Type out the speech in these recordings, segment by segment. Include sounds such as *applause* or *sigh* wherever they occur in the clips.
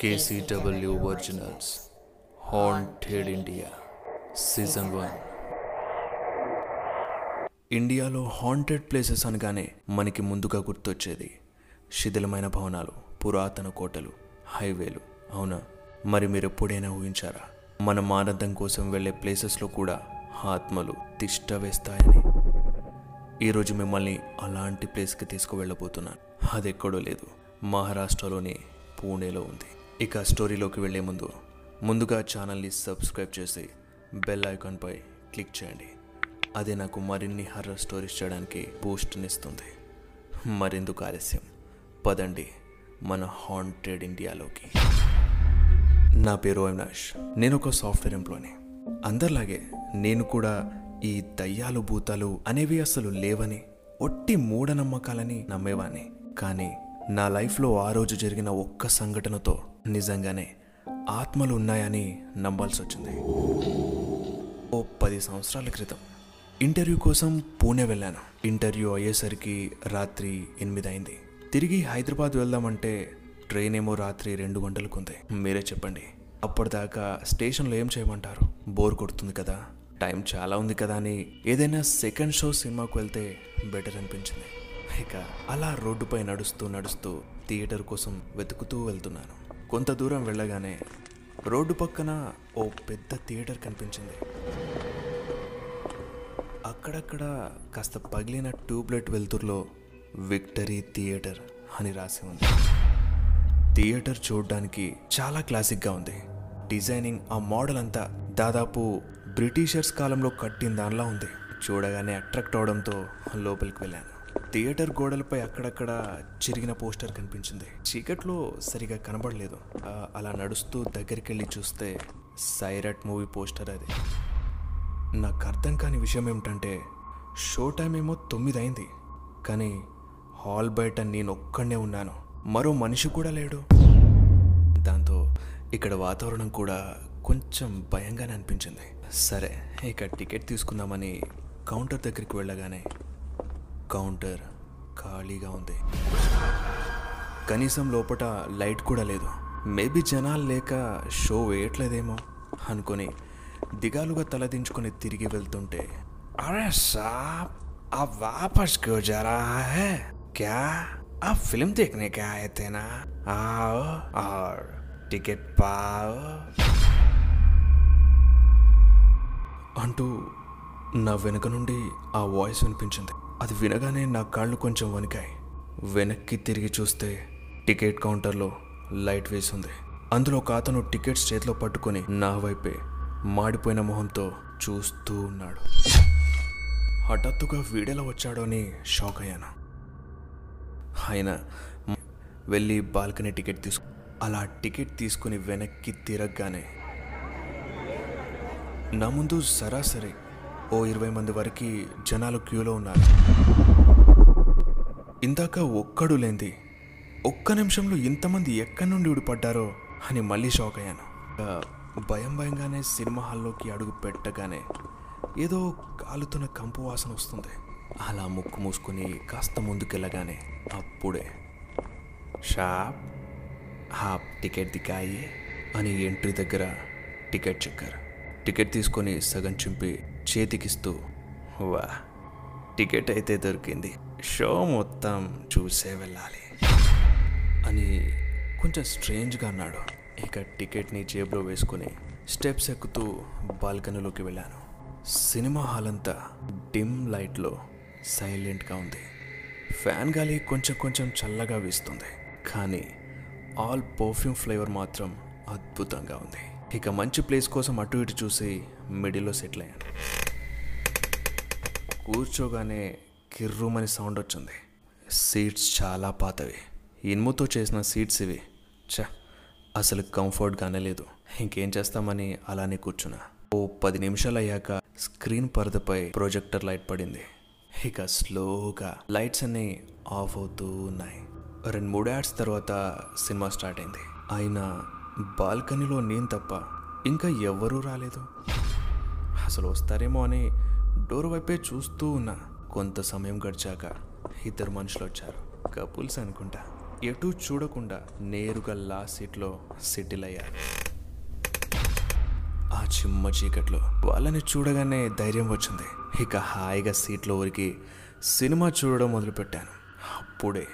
KCW originals haunted India season one ఇండియాలో haunted places అనగానే మనకి ముందుగా గుర్తొచ్చేది శిథిలమైన భవనాలు పురాతన కోటలు హైవేలు అవునా? మరి మీరు ఎప్పుడైనా ఊహించారా? మన ఆనందం కోసం వెళ్ళే ప్లేసెస్లో కూడా ఆత్మలు తిష్ట వేస్తాయని ఈరోజు మిమ్మల్ని అలాంటి ప్లేస్కి తీసుకువెళ్ళబోతున్నాను. అది ఎక్కడో లేదు. మహారాష్ట్రలోని పూణేలో ఉంది. ఇక స్టోరీలోకి వెళ్ళే ముందు ముందుగా ఛానల్ని సబ్స్క్రైబ్ చేసి బెల్ ఐకాన్పై క్లిక్ చేయండి. అదే నాకు మరిన్ని హర్రర్ స్టోరీస్ చేయడానికి బూస్ట్నిస్తుంది మరెందుకు ఆలస్యం? పదండి మన హాంటెడ్ ఇండియాలోకి నా పేరు అవినాష్. నేను ఒక సాఫ్ట్వేర్ ఎంప్లాయీని అందరిలాగే నేను కూడా ఈ దయ్యాలు భూతాలు అనేవి అసలు లేవని ఒట్టి మూఢనమ్మకాలని నమ్మేవాణ్ణి కానీ నా లైఫ్లో ఆ రోజు జరిగిన ఒక్క సంఘటనతో నిజంగానే ఆత్మలు ఉన్నాయని నమ్మాల్సి వచ్చింది ఓ పది సంవత్సరాల క్రితం ఇంటర్వ్యూ కోసం పూణే వెళ్ళాను. ఇంటర్వ్యూ అయ్యేసరికి రాత్రి ఎనిమిది అయింది తిరిగి హైదరాబాద్ వెళ్దామంటే ట్రైన్ ఏమో రాత్రి రెండు గంటలకు ఉంది మీరే చెప్పండి. అప్పటిదాకా స్టేషన్లో ఏం చేయమంటారు? బోర్ కొడుతుంది కదా. టైం చాలా ఉంది కదా అని ఏదైనా సెకండ్ షో సినిమాకు వెళ్తే బెటర్ అనిపించింది. ఇక అలా రోడ్డుపై నడుస్తూ నడుస్తూ థియేటర్ కోసం వెతుకుతూ వెళ్తున్నాను. కొంత దూరం వెళ్ళగానే రోడ్డు పక్కన ఓ పెద్ద థియేటర్ కనిపించింది. అక్కడక్కడ కాస్త పగిలిన ట్యూబ్లైట్ వెలుతురులో విక్టరీ థియేటర్ అని రాసి ఉంది. థియేటర్ చూడడానికి చాలా క్లాసిక్గా ఉంది. డిజైనింగ్ ఆ మోడల్ అంతా దాదాపు బ్రిటిషర్స్ కాలంలో కట్టిన దానిలా ఉంది. చూడగానే అట్రాక్ట్ అవడంతో లోపలికి వెళ్ళాను. థియేటర్ గోడలపై అక్కడక్కడ చిరిగిన పోస్టర్ కనిపించింది. చీకట్లో సరిగా కనబడలేదు. అలా నడుస్తూ దగ్గరికి వెళ్ళి చూస్తే సైరట్ మూవీ పోస్టర్ అది. నాకు అర్థం కాని విషయం ఏమిటంటే షో టైం ఏమో తొమ్మిది అయింది కానీ హాల్ బయట నేను ఒక్కడనే ఉన్నాను. మరో మనిషి కూడా లేడు. దాంతో ఇక్కడ వాతావరణం కూడా కొంచెం భయంగానే అనిపించింది. సరే ఇక టికెట్ తీసుకుందామని కౌంటర్ దగ్గరికి వెళ్ళగానే కౌంటర్ ఖాళీగా ఉంది కనీసం లోపల లైట్ కూడా లేదు మేబీ జనాలు లేక షో వేయట్లేదేమో అనుకొని దిగాలుగా తలదించుకొని తిరిగి వెళ్తుంటే अरे साहब आप वापस क्यों जा रहा है क्या आप फिल्म देखने के आए थे ना आओ और टिकट पाओ అంటూ నా వెనక నుండి ఆ వాయిస్ వినిపించింది అది వినగానే నా కాళ్ళు కొంచెం వణికాయి. వెనక్కి తిరిగి చూస్తే టికెట్ కౌంటర్లో లైట్ వేసింది. అందులో ఒక అతను టికెట్స్ చేతిలో పట్టుకొని నా వైపే మాడిపోయిన మొహంతో చూస్తూ ఉన్నాడు. హఠాత్తుగా వీడెలా వచ్చాడో అని షాక్ అయ్యాను. ఆయన వెళ్ళి బాల్కనీ టికెట్ తీసుకు అలా టికెట్ తీసుకుని వెనక్కి తిరగగానే నా ముందు సరాసరి ఓ ఇరవై మంది వరకు జనాలు క్యూలో ఉన్నారు. ఇందాక ఒక్కడు లేంది ఒక్క నిమిషంలో ఇంతమంది ఎక్కడి నుండి ఊడిపడ్డారో అని మళ్ళీ షాక్ అయ్యాను. భయం భయంగానే సినిమా హాల్లోకి అడుగు పెట్టగానే ఏదో కాలుతున్న కంపు వాసన వస్తుంది. అలా ముక్కు మూసుకొని కాస్త ముందుకెళ్ళగానే అప్పుడే షాప్ హాప్ టికెట్ దిగాయి అని ఎంట్రీ దగ్గర టికెట్ చెక్కారు. టికెట్ తీసుకొని సగం చింపి చేతికిస్తూ వా టికెట్ అయితే దొరికింది. షో మొత్తం చూసే వెళ్ళాలి. అని కొంచెం స్ట్రేంజ్గా అన్నాడు. ఇక టికెట్ని జేబులో వేసుకుని స్టెప్స్ ఎక్కుతూ బాల్కనీలోకి వెళ్ళాను. సినిమా హాల్ అంతా డిమ్ లైట్లో సైలెంట్గా ఉంది. ఫ్యాన్ గాలి కొంచెం కొంచెం చల్లగా వీస్తుంది. కానీ ఆల్ పర్ఫ్యూమ్ ఫ్లేవర్ మాత్రం అద్భుతంగా ఉంది. ఇక మంచి ప్లేస్ కోసం అటు ఇటు చూసి మిడిల్లో సెటిల్ అయ్యాను. కూర్చోగానే కిర్రుమని సౌండ్ వచ్చింది. సీట్స్ చాలా పాతవి. ఇనుముతో చేసిన సీట్స్ ఇవి. చ అసలు కంఫర్ట్గానే లేదు. ఇంకేం చేస్తామని అలానే కూర్చున్నా. ఓ పది నిమిషాలు అయ్యాక స్క్రీన్ పరదపై ప్రొజెక్టర్ లైట్ పడింది. ఇక స్లోగా లైట్స్ అన్నీ ఆఫ్ అవుతూ ఉన్నాయి. రెండు మూడు యాడ్స్ తర్వాత సినిమా స్టార్ట్ అయింది. అయినా బాల్కనీలో నేను తప్ప ఇంకా ఎవ్వరూ రాలేదు. అసలు వస్తారేమో అని డోర్ వైపే చూస్తూ ఉన్నా కొంత సమయం గడిచాక ఇద్దరు మనుషులు వచ్చారు. కపుల్స్ అనుకుంటా. ఎటూ చూడకుండా నేరుగా లాస్ట్ సీట్లో సెటిల్ అయ్యారు. ఆ చిమ్మ చీకట్లో వాళ్ళని చూడగానే ధైర్యం వచ్చింది. ఇక హాయిగా సీట్లో ఉరికి సినిమా చూడడం మొదలుపెట్టాను. అప్పుడే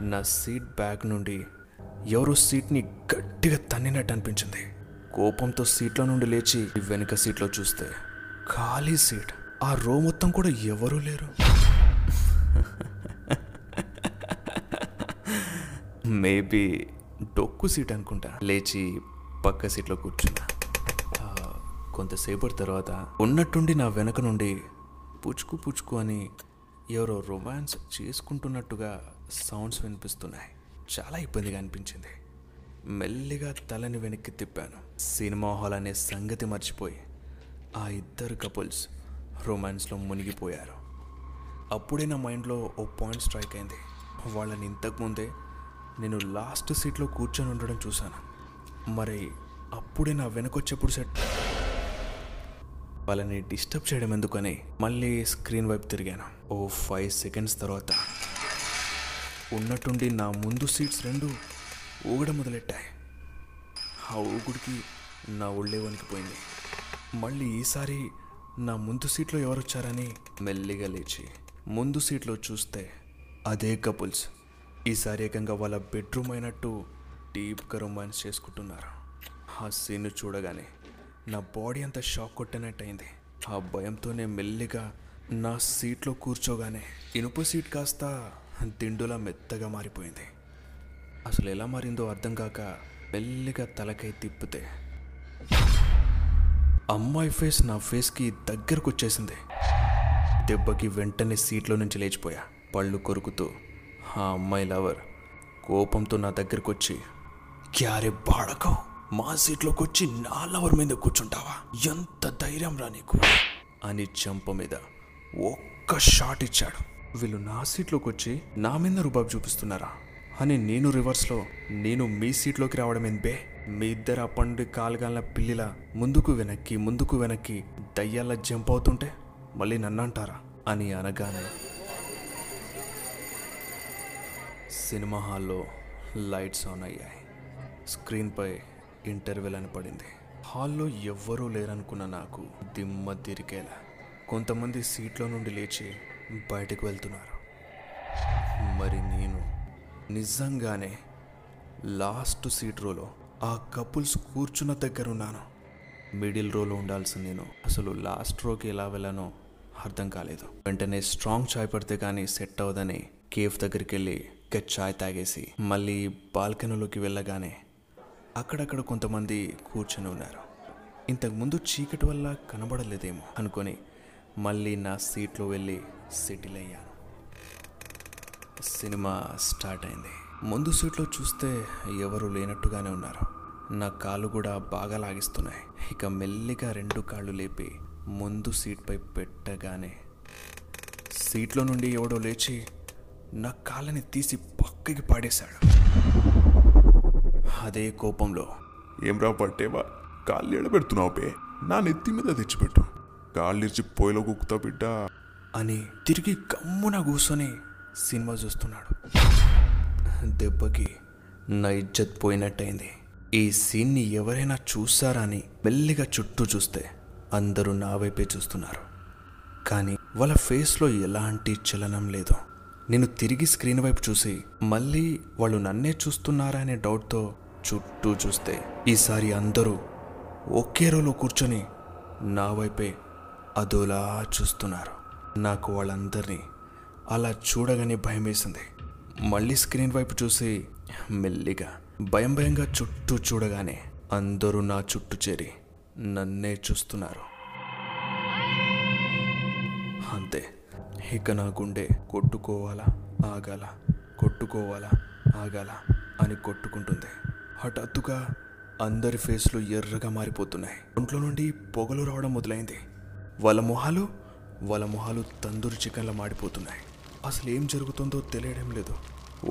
నా సీట్ బ్యాక్ నుండి ఎవరో సీట్ని గట్టిగా తన్నినట్టు అనిపించింది. కోపంతో సీట్లో నుండి లేచి వెనుక సీట్లో చూస్తే ఖాళీ సీట్. ఆ రో మొత్తం కూడా ఎవరూ లేరు. మేబీ డొక్కు సీట్ అనుకుంటా. లేచి పక్క సీట్లో కూర్చున్నా కొంతసేపటి తర్వాత ఉన్నట్టుండి నా వెనక నుండి పుచ్చుకు పుచ్చుకు అని ఎవరో రొమాన్స్ చేసుకుంటున్నట్టుగా సౌండ్స్ వినిపిస్తున్నాయి. చాలా ఇబ్బందిగా అనిపించింది. మెల్లిగా తలని వెనక్కి తిప్పాను. సినిమా హాల్ అనే సంగతి మర్చిపోయి ఆ ఇద్దరు కపుల్స్ రొమాన్స్లో మునిగిపోయారు. అప్పుడే నా మైండ్లో ఓ పాయింట్ స్ట్రైక్ అయింది. వాళ్ళని ఇంతకుముందే నేను లాస్ట్ సీట్లో కూర్చొని ఉండడం చూశాను. మరి అప్పుడే నా వెనకొచ్చేప్పుడు సెట్ వాళ్ళని డిస్టర్బ్ చేయడం ఎందుకని మళ్ళీ స్క్రీన్ వైపు తిరిగాను. ఓ ఫైవ్ సెకండ్స్ తర్వాత ఉన్నట్టుండి నా ముందు సీట్స్ రెండు ఊగడం మొదలెట్టాయి ఆ ఊగుడికి నా ఒళ్ళే వణికిపోయింది. మళ్ళీ ఈసారి నా ముందు సీట్లో ఎవరొచ్చారని మెల్లిగా లేచి ముందు సీట్లో చూస్తే అదే కపుల్స్. ఈసారి ఏకంగా వాళ్ళ బెడ్రూమ్ అయినట్టు డీప్గా రొమాన్స్ చేసుకుంటున్నారు. ఆ సీన్ చూడగానే నా బాడీ అంతా షాక్ కొట్టినట్టయింది. ఆ భయంతోనే మెల్లిగా నా సీట్లో కూర్చోగానే ఇనుప సీట్ కాస్త దిండులా మెత్తగా మారిపోయింది. అసలు ఎలా మారిందో అర్థం కాక మెల్లిగా తలకై తిప్పితే. అమ్మాయి ఫేస్ నా ఫేస్కి దగ్గరకు వచ్చేసింది దెబ్బకి వెంటనే సీట్లో నుంచి లేచిపోయా. పళ్ళు కొరుకుతూ ఆ అమ్మాయి లవర్ కోపంతో నా దగ్గరకు వచ్చి క్యారే బాడకో మా సీట్లోకి వచ్చి నా లవర్ మీద కూర్చుంటావా? ఎంత ధైర్యం రా నీకు. అని చెంప మీద ఒక్క షాట్ ఇచ్చాడు. వీళ్ళు నా సీట్లోకి వచ్చి నా మీద రుబాబు చూపిస్తున్నారా? అని నేను రివర్స్లో నేను మీ సీట్లోకి రావడం బే? మీ ఇద్దరు అప్పండి కాలుగాల పిల్లిలా ముందుకు వెనక్కి ముందుకు వెనక్కి దయ్యాల జంప్ అవుతుంటే మళ్ళీ నన్ను అంటారా అని అనగానే సినిమా హాల్లో లైట్స్ ఆన్ అయ్యాయి. స్క్రీన్పై ఇంటర్వెల్ అని పడింది. హాల్లో ఎవ్వరూ లేరనుకున్న నాకు దిమ్మ తిరిగేలా కొంతమంది సీట్లో నుండి లేచి బయటకు వెళ్తున్నారు. మరి నిజంగానే లాస్ట్ సీట్ రోలో ఆ కపుల్స్ కూర్చున్న దగ్గర ఉన్నాను మిడిల్ రోలో ఉండాల్సింది నేను. అసలు లాస్ట్ రోకి ఎలా వెళ్ళానో అర్థం కాలేదు. వెంటనే స్ట్రాంగ్ చాయ్ పడితే కానీ సెట్ అవ్వదని కేఫ్ దగ్గరికి వెళ్ళి గట్ చాయ్ తాగేసి మళ్ళీ బాల్కనీలోకి వెళ్ళగానే అక్కడక్కడ కొంతమంది కూర్చొని ఉన్నారు. ఇంతకుముందు చీకటి వల్ల కనబడలేదేమో అనుకొని మళ్ళీ నా సీట్లో వెళ్ళి సెటిల్ అయ్యాను. సినిమా స్టార్ట్ అయింది. ముందు సీట్లో చూస్తే ఎవరు లేనట్టుగానే ఉన్నారు. నా కాళ్ళు కూడా బాగా లాగిస్తున్నాయి. ఇక మెల్లిగా రెండు కాళ్ళు లేపి ముందు సీట్పై పెట్టగానే సీట్లో నుండి ఎవడో లేచి నా కాళ్ళని తీసి పక్కకి పాడేశాడు. అదే కోపంలో ఏమ్రా పట్టేవా? కాళ్ళు ఎడబెడుతున్నావు పే. నా నెత్తి మీద తెచ్చిపెట్టు. కాళ్ళిరిచి పొయ్యిలో కుక్కుతా బిడ్డ. అని తిరిగి గమ్మున కూర్చొని సినిమా చూస్తున్నాడు. దెబ్బకి నా ఇజ్జత్ పోయినట్టయింది. ఈ సీన్ని ఎవరైనా చూస్తారా అని మెల్లిగా చుట్టూ చూస్తే అందరూ నా వైపే చూస్తున్నారు. కానీ వాళ్ళ ఫేస్లో ఎలాంటి చలనం లేదు. నేను తిరిగి స్క్రీన్ వైపు చూసి మళ్ళీ వాళ్ళు నన్నే చూస్తున్నారా అనే డౌట్తో చుట్టూ చూస్తే ఈసారి అందరూ ఒకే రోలో కూర్చొని నా వైపే అదోలా చూస్తున్నారు. నాకు వాళ్ళందరినీ అలా చూడగానే భయం వేసింది. మళ్ళీ స్క్రీన్ వైపు చూసి మెల్లిగా భయం భయంగా చుట్టూ చూడగానే అందరూ నా చుట్టూ చేరి నన్నే చూస్తున్నారు. అంతే ఇక నా గుండె కొట్టుకోవాలా ఆగాల కొట్టుకోవాలా ఆగాల అని కొట్టుకుంటుంది. హఠాత్తుగా అందరి ఫేస్లు ఎర్రగా మారిపోతున్నాయి. ఒంట్లో నుండి పొగలు రావడం మొదలైంది. వాళ్ళ మొహాలు వాళ్ళ మొహాలు తందూరి చికెన్లా మాడిపోతున్నాయి. అసలు ఏం జరుగుతుందో తెలియడం లేదు.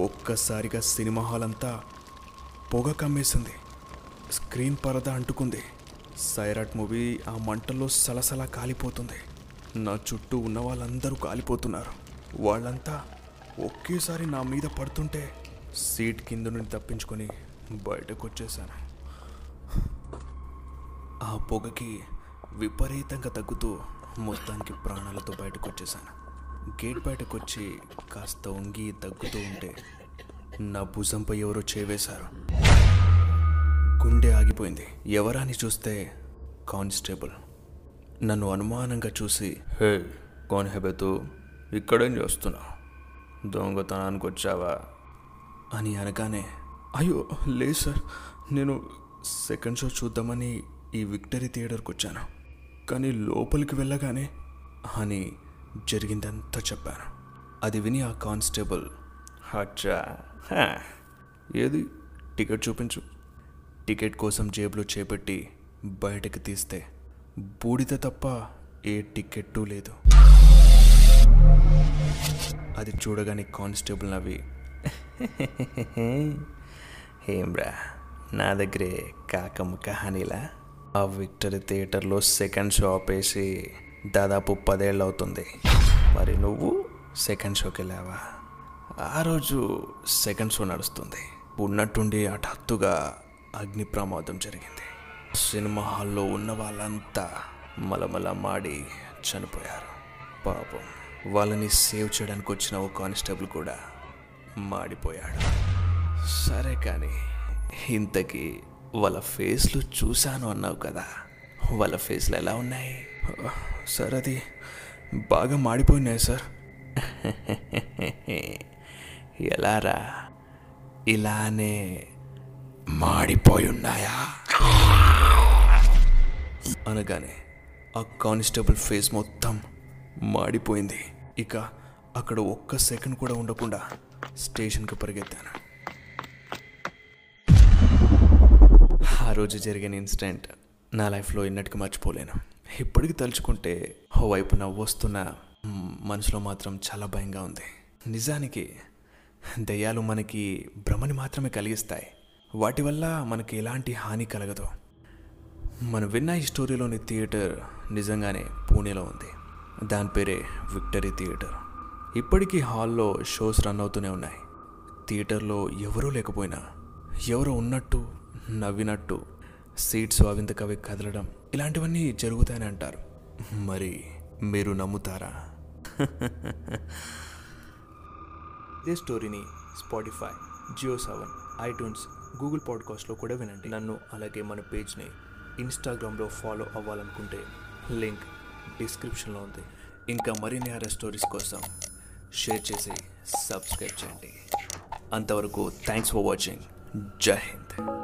ఒక్కసారిగా సినిమా హాల్ అంతా పొగ కమ్మేసింది. స్క్రీన్ పరద అంటుకుంది. సైరాట్ మూవీ ఆ మంటల్లో సలసలా కాలిపోతుంది. నా చుట్టూ ఉన్న వాళ్ళందరూ కాలిపోతున్నారు. వాళ్ళంతా ఒకేసారి నా మీద పడుతుంటే సీట్ కింద నుండి తప్పించుకొని బయటకు వచ్చేసాను ఆ పొగకి విపరీతంగా తగ్గుతూ మొత్తానికి ప్రాణాలతో బయటకు వచ్చేసాను గేట్ బయటకు వచ్చి కాస్త వంగి తగ్గుతూ ఉంటే నా భుజంపై ఎవరో చేవేశారు. గుండె ఆగిపోయింది. ఎవరా అని చూస్తే కానిస్టేబుల్. నన్ను అనుమానంగా చూసి హే కోన్ హెబెతు ఇక్కడేం చేస్తున్నావు? దొంగతనానికి వచ్చావా అని అనగానే అయ్యో లేదు సార్. నేను సెకండ్ షో చూద్దామని ఈ విక్టరీ థియేటర్కి వచ్చాను కానీ లోపలికి వెళ్ళగానే అని జరిగిందంతా చెప్పాను. అది విని ఆ కానిస్టేబుల్ అచ్చా. ఏది? టికెట్ చూపించు. టికెట్ కోసం జేబులో చేపెట్టి బయటకు తీస్తే బూడిద తప్ప ఏ టికెట్టు లేదు. అది చూడగానే కానిస్టేబుల్ నవ్వి ఏమ్రా నా దగ్గరే కాకమ్మ కహానీలా ఆ విక్టరీ థియేటర్లో సెకండ్ షో ఆపేసి దాదాపు పదేళ్ళు అవుతుంది మరి నువ్వు సెకండ్ షోకి వెళ్ళావా ఆ రోజు సెకండ్ షో నడుస్తుంది. ఉన్నట్టుండి హఠాత్తుగా అగ్ని ప్రమాదం జరిగింది. సినిమా హాల్లో ఉన్న వాళ్ళంతా మలమల మాడి చనిపోయారు. పాపం వాళ్ళని సేవ్ చేయడానికి వచ్చిన ఓ కానిస్టేబుల్ కూడా మాడిపోయాడు. సరే కానీ ఇంతకీ వాళ్ళ ఫేస్లు చూశాను అన్నావు కదా. వాళ్ళ ఫేస్లు ఎలా ఉన్నాయి? సార్ అది బాగా మాడిపోయినాయి సార్. *laughs* ఎలారా? ఇలానే మాడిపోయి ఉన్నాయా అనగానే ఆ కానిస్టేబుల్ ఫేస్ మొత్తం మాడిపోయింది. ఇక అక్కడ ఒక్క సెకండ్ కూడా ఉండకుండా స్టేషన్కి పరిగెత్తాను. ఆ రోజు జరిగిన ఇన్సిడెంట్ నా లైఫ్లో ఎన్నటికి మర్చిపోలేను. ఇప్పటికి తలుచుకుంటే ఓ వైపు నవ్వు వస్తున్న మనసులో మాత్రం చాలా భయంగా ఉంది. నిజానికి దయ్యాలు మనకి భ్రమని మాత్రమే కలిగిస్తాయి. వాటి వల్ల మనకి ఎలాంటి హాని కలగదు. మనం విన్న ఈ స్టోరీలోని థియేటర్ నిజంగానే పూణేలో ఉంది. దాని పేరే విక్టరీ థియేటర్. ఇప్పటికీ హాల్లో షోస్ రన్ అవుతూనే ఉన్నాయి. థియేటర్లో ఎవరూ లేకపోయినా ఎవరో ఉన్నట్టు నవ్వినట్టు సీట్స్ అవింతకవి కదలడం ఇలాంటివన్నీ జరుగుతాయని అంటారు. మరి మీరు నమ్ముతారా? ఇదే స్టోరీని Spotify Jio Saavn iTunes Google పాడ్కాస్ట్లో కూడా వినండి. నన్ను అలాగే మన పేజ్ని ఇన్స్టాగ్రామ్లో ఫాలో అవ్వాలనుకుంటే లింక్ డిస్క్రిప్షన్లో ఉంది. ఇంకా మరిన్ని ఆర్ఎస్ స్టోరీస్ కోసం షేర్ చేసి సబ్స్క్రైబ్ చేయండి. అంతవరకు థ్యాంక్స్ ఫర్ వాచింగ్. జై హింద్.